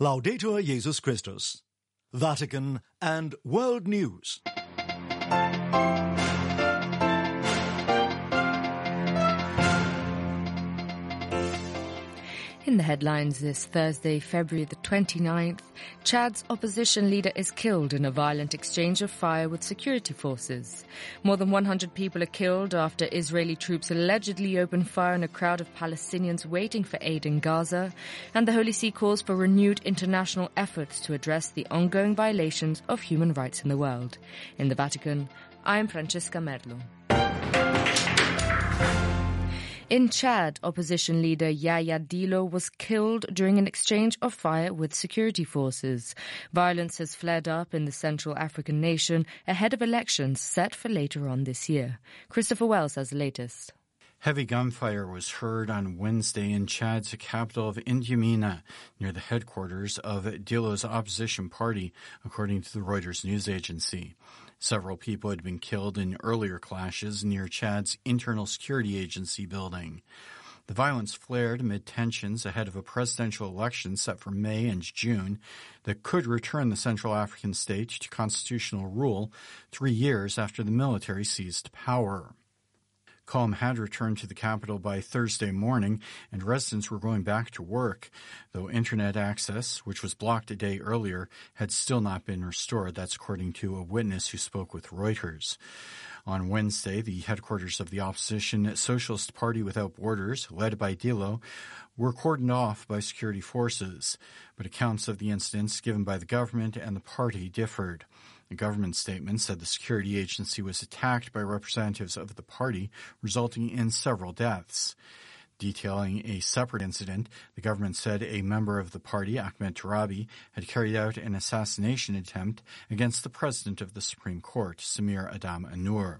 Laudetur Jesus Christus. Vatican and World News. In the headlines this Thursday, February the 29th, Chad's opposition leader is killed in a violent exchange of fire with security forces. More than 100 people are killed after Israeli troops allegedly opened fire on a crowd of Palestinians waiting for aid in Gaza, and the Holy See calls for renewed international efforts to address the ongoing violations of human rights in the world. In the Vatican, I am Francesca Merlo. In Chad, opposition leader Yaya Dillo was killed during an exchange of fire with security forces. Violence has flared up in the Central African nation ahead of elections set for later on this year. Christopher Wells has the latest. Heavy gunfire was heard on Wednesday in Chad's capital of N'Djamena, near the headquarters of Dillo's opposition party, according to the Reuters news agency. Several people had been killed in earlier clashes near Chad's Internal Security Agency building. The violence flared amid tensions ahead of a presidential election set for May and June that could return the Central African state to constitutional rule three years after the military seized power. Calm had returned to the capital by Thursday morning, and residents were going back to work, though internet access, which was blocked a day earlier, had still not been restored. That's according to a witness who spoke with Reuters. On Wednesday, the headquarters of the opposition Socialist Party Without Borders, led by Dillo, were cordoned off by security forces, but accounts of the incidents given by the government and the party differed. The government statement said the security agency was attacked by representatives of the party, resulting in several deaths. Detailing a separate incident, the government said a member of the party, Ahmed Turabi, had carried out an assassination attempt against the president of the Supreme Court, Samir Adam Anur.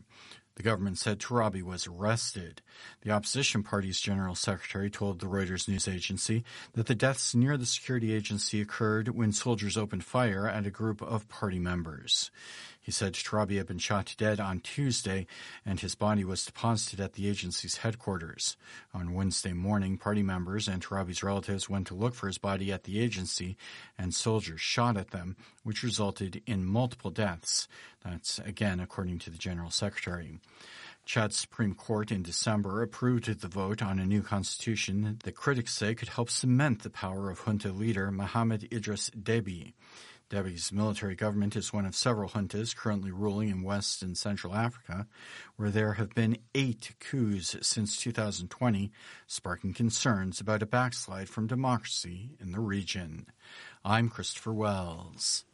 The government said Turabi was arrested. The opposition party's general secretary told the Reuters news agency that the deaths near the security agency occurred when soldiers opened fire at a group of party members. He said Turabi had been shot dead on Tuesday and his body was deposited at the agency's headquarters. On Wednesday morning, party members and Turabi's relatives went to look for his body at the agency and soldiers shot at them, which resulted in multiple deaths. That's again according to the General Secretary. Chad's Supreme Court in December approved the vote on a new constitution that critics say could help cement the power of junta leader Mohamed Idris Deby. Deby's military government is one of several juntas currently ruling in West and Central Africa, where there have been eight coups since 2020, sparking concerns about a backslide from democracy in the region. I'm Christopher Wells.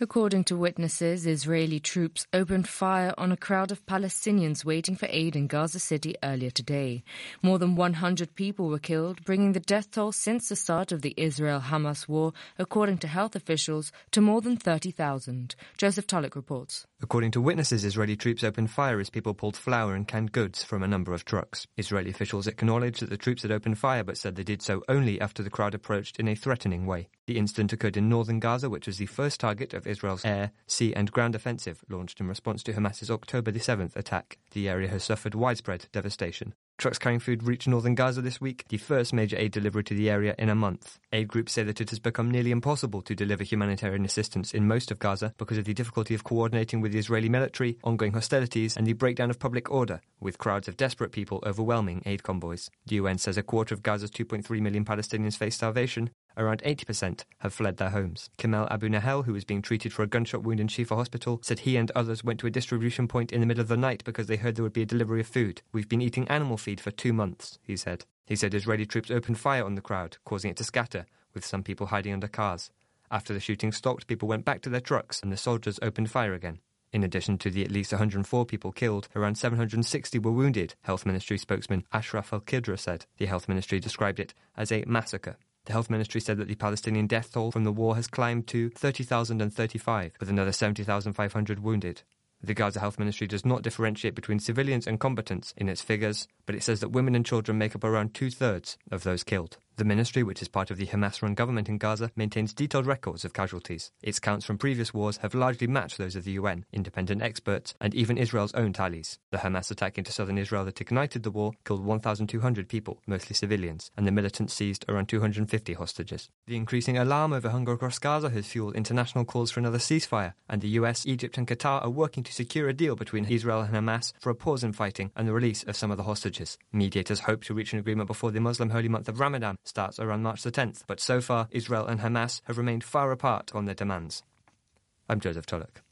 According to witnesses, Israeli troops opened fire on a crowd of Palestinians waiting for aid in Gaza City earlier today. More than 100 people were killed, bringing the death toll since the start of the Israel Hamas war, according to health officials, to more than 30,000. Joseph Tulloch reports. According to witnesses, Israeli troops opened fire as people pulled flour and canned goods from a number of trucks. Israeli officials acknowledged that the troops had opened fire, but said they did so only after the crowd approached in a threatening way. The incident occurred in northern Gaza, which was the first target of Israel's air, sea, and ground offensive launched in response to Hamas's October the 7th attack. The area has suffered widespread devastation. Trucks carrying food reached northern Gaza this week, the first major aid delivery to the area in a month. Aid groups say that it has become nearly impossible to deliver humanitarian assistance in most of Gaza because of the difficulty of coordinating with the Israeli military, ongoing hostilities, and the breakdown of public order, with crowds of desperate people overwhelming aid convoys. The UN says a quarter of Gaza's 2.3 million Palestinians face starvation, Around 80% have fled their homes. Kamel Abu Nahel, who was being treated for a gunshot wound in Shifa Hospital, said he and others went to a distribution point in the middle of the night because they heard there would be a delivery of food. We've been eating animal feed for two months, he said. He said Israeli troops opened fire on the crowd, causing it to scatter, with some people hiding under cars. After the shooting stopped, people went back to their trucks and the soldiers opened fire again. In addition to the at least 104 people killed, around 760 were wounded, Health Ministry spokesman Ashraf Al Qidra said. The Health Ministry described it as a massacre. The Health Ministry said that the Palestinian death toll from the war has climbed to 30,035, with another 70,500 wounded. The Gaza Health Ministry does not differentiate between civilians and combatants in its figures, but it says that women and children make up around two thirds of those killed. The ministry, which is part of the Hamas run government in Gaza, maintains detailed records of casualties. Its counts from previous wars have largely matched those of the UN, independent experts, and even Israel's own tallies. The Hamas attack into southern Israel that ignited the war killed 1,200 people, mostly civilians, and the militants seized around 250 hostages. The increasing alarm over hunger across Gaza has fueled international calls for another ceasefire, and the US, Egypt, and Qatar are working to secure a deal between Israel and Hamas for a pause in fighting and the release of some of the hostages. Mediators hope to reach an agreement before the Muslim holy month of Ramadan starts around March the 10th, but so far Israel and Hamas have remained far apart on their demands. I'm Joseph Tulloch.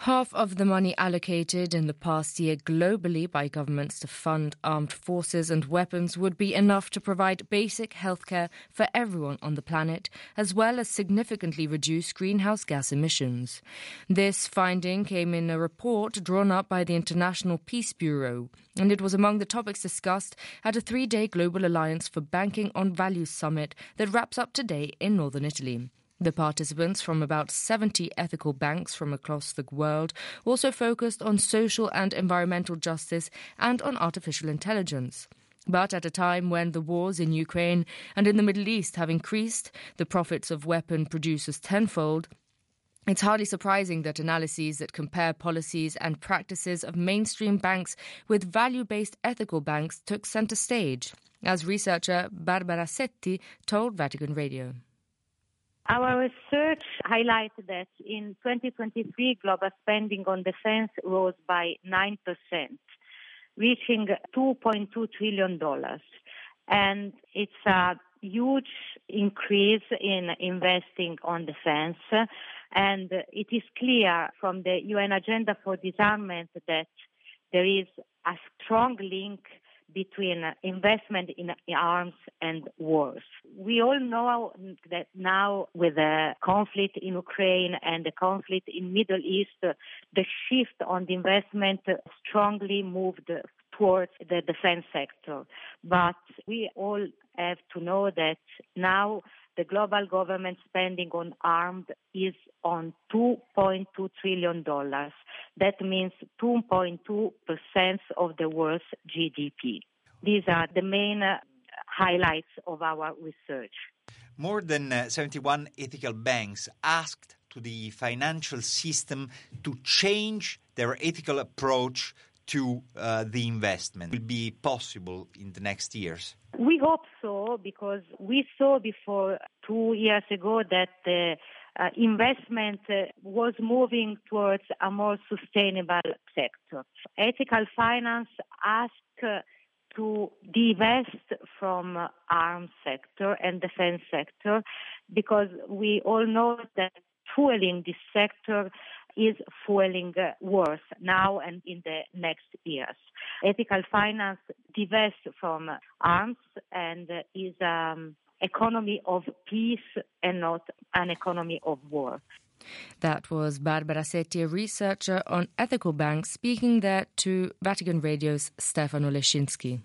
Half of the money allocated in the past year globally by governments to fund armed forces and weapons would be enough to provide basic healthcare for everyone on the planet, as well as significantly reduce greenhouse gas emissions. This finding came in a report drawn up by the International Peace Bureau, and it was among the topics discussed at a three day Global Alliance for Banking on Values summit that wraps up today in northern Italy. The participants from about 70 ethical banks from across the world also focused on social and environmental justice and on artificial intelligence. But at a time when the wars in Ukraine and in the Middle East have increased the profits of weapon producers tenfold, it's hardly surprising that analyses that compare policies and practices of mainstream banks with value based ethical banks took center stage, as researcher Barbara Setti told Vatican Radio. Our research highlighted that in 2023, global spending on defense rose by 9%, reaching $2.2 trillion. And it's a huge increase in investing on defense. And it is clear from the UN Agenda for Disarmament that there is a strong link between uh, investment in arms and wars. We all know that now with the conflict in Ukraine and the conflict in Middle East, the shift on the investment strongly moved towards the defense sector. But we all have to know that now the global government spending on armed is on $2.2 trillion. That means 2.2% of the world's GDP. These are the main uh, highlights of our research. More than uh, 71 ethical banks asked to the financial system to change their ethical approach to uh, the investment will be possible in the next years? We hope so because we saw before two years ago that the uh, investment uh, was moving towards a more sustainable sector. Ethical finance asked uh, to divest from arms sector and defense sector because we all know that fueling this sector is fueling uh, wars now and in the next years. Ethical finance divests from arms and is um, economy of peace and not an economy of war. That was Barbara Setti, a researcher on ethical banks, speaking there to Vatican Radio's Stefano Leszczynski.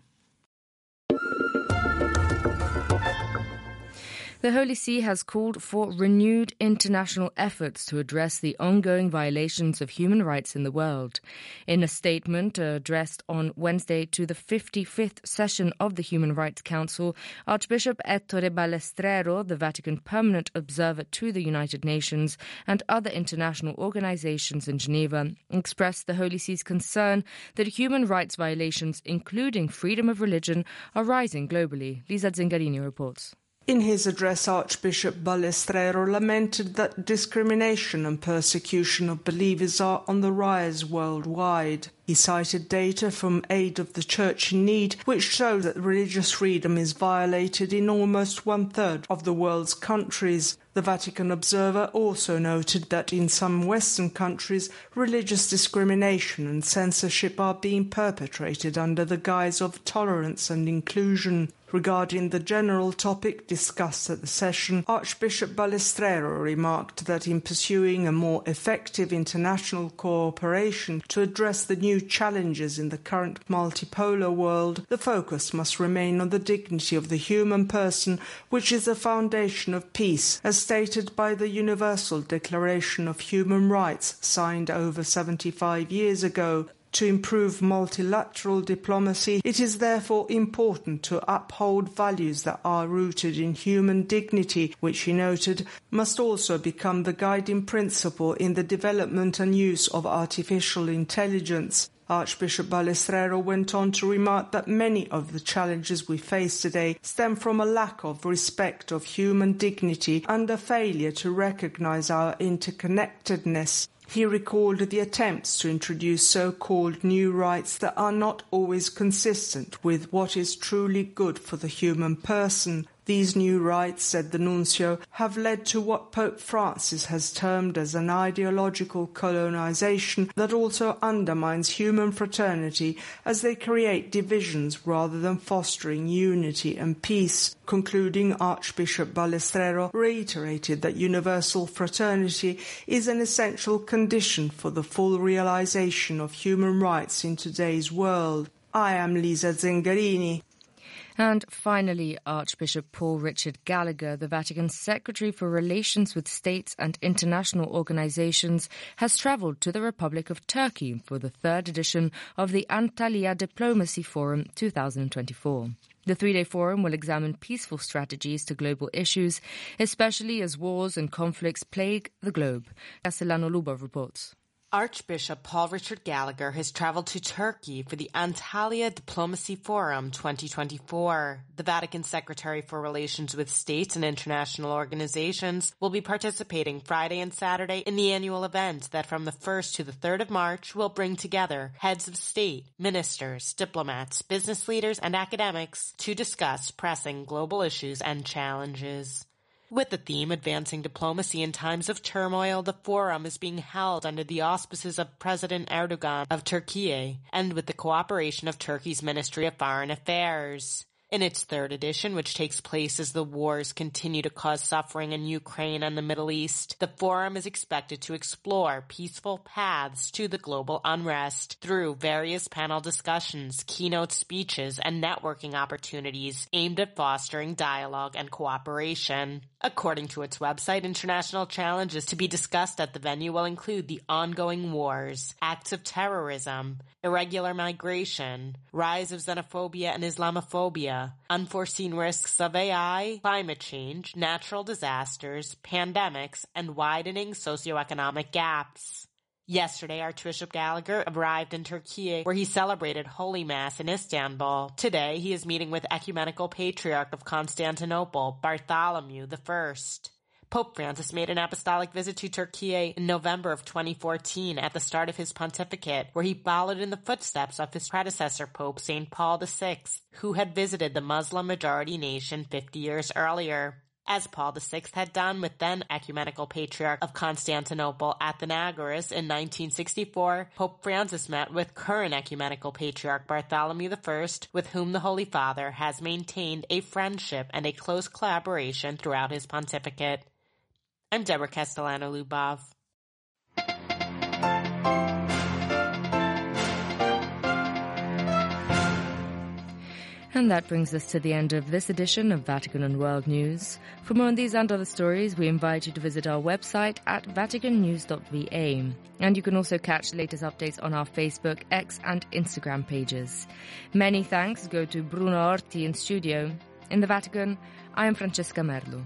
The Holy See has called for renewed international efforts to address the ongoing violations of human rights in the world. In a statement addressed on Wednesday to the 55th session of the Human Rights Council, Archbishop Ettore Balestrero, the Vatican permanent observer to the United Nations and other international organizations in Geneva, expressed the Holy See's concern that human rights violations, including freedom of religion, are rising globally. Lisa Zengarini reports. In his address, Archbishop Balestrero lamented that discrimination and persecution of believers are on the rise worldwide. He cited data from Aid of the Church in Need, which show that religious freedom is violated in almost one third of the world's countries. The Vatican Observer also noted that in some Western countries, religious discrimination and censorship are being perpetrated under the guise of tolerance and inclusion. Regarding the general topic discussed at the session, Archbishop Balestrero remarked that in pursuing a more effective international cooperation to address the new challenges in the current multipolar world, the focus must remain on the dignity of the human person, which is the foundation of peace, as stated by the Universal Declaration of Human Rights, signed over 75 years ago. To improve multilateral diplomacy, it is therefore important to uphold values that are rooted in human dignity, which he noted must also become the guiding principle in the development and use of artificial intelligence. Archbishop Balestrero went on to remark that many of the challenges we face today stem from a lack of respect of human dignity and a failure to recognize our interconnectedness. He recalled the attempts to introduce so-called new rights that are not always consistent with what is truly good for the human person. These new rights, said the nuncio, have led to what Pope Francis has termed as an ideological colonization that also undermines human fraternity as they create divisions rather than fostering unity and peace. Concluding, Archbishop Balestrero reiterated that universal fraternity is an essential condition for the full realization of human rights in today's world. I am Lisa Zengarini. And finally, Archbishop Paul Richard Gallagher, the Vatican's Secretary for Relations with States and International Organizations, has travelled to the Republic of Turkey for the third edition of the Antalya Diplomacy Forum 2024. The three day forum will examine peaceful strategies to global issues, especially as wars and conflicts plague the globe. Castellano Lubov reports. Archbishop Paul Richard Gallagher has traveled to Turkey for the Antalya Diplomacy Forum 2024. The Vatican Secretary for Relations with States and International Organizations will be participating Friday and Saturday in the annual event that from the 1st to the 3rd of March will bring together heads of state, ministers, diplomats, business leaders, and academics to discuss pressing global issues and challenges. With the theme Advancing Diplomacy in Times of Turmoil, the forum is being held under the auspices of President Erdogan of Turkey and with the cooperation of Turkey's Ministry of Foreign Affairs. In its third edition, which takes place as the wars continue to cause suffering in Ukraine and the Middle East, the forum is expected to explore peaceful paths to the global unrest through various panel discussions, keynote speeches, and networking opportunities aimed at fostering dialogue and cooperation. According to its website, international challenges to be discussed at the venue will include the ongoing wars, acts of terrorism, irregular migration, rise of xenophobia and Islamophobia, unforeseen risks of AI, climate change, natural disasters, pandemics, and widening socioeconomic gaps. Yesterday, Archbishop Gallagher arrived in Turkey where he celebrated Holy Mass in Istanbul. Today, he is meeting with Ecumenical Patriarch of Constantinople, Bartholomew I. Pope Francis made an apostolic visit to Turkey in November of 2014 at the start of his pontificate, where he followed in the footsteps of his predecessor Pope St. Paul VI, who had visited the Muslim majority nation 50 years earlier. As Paul VI had done with then Ecumenical Patriarch of Constantinople Athenagoras in 1964, Pope Francis met with current Ecumenical Patriarch Bartholomew I, with whom the Holy Father has maintained a friendship and a close collaboration throughout his pontificate. I'm Deborah Castellano Lubov. And that brings us to the end of this edition of Vatican and World News. For more on these and other stories, we invite you to visit our website at vaticannews.va. And you can also catch latest updates on our Facebook, X, and Instagram pages. Many thanks go to Bruno Orti in studio. In the Vatican, I am Francesca Merlo.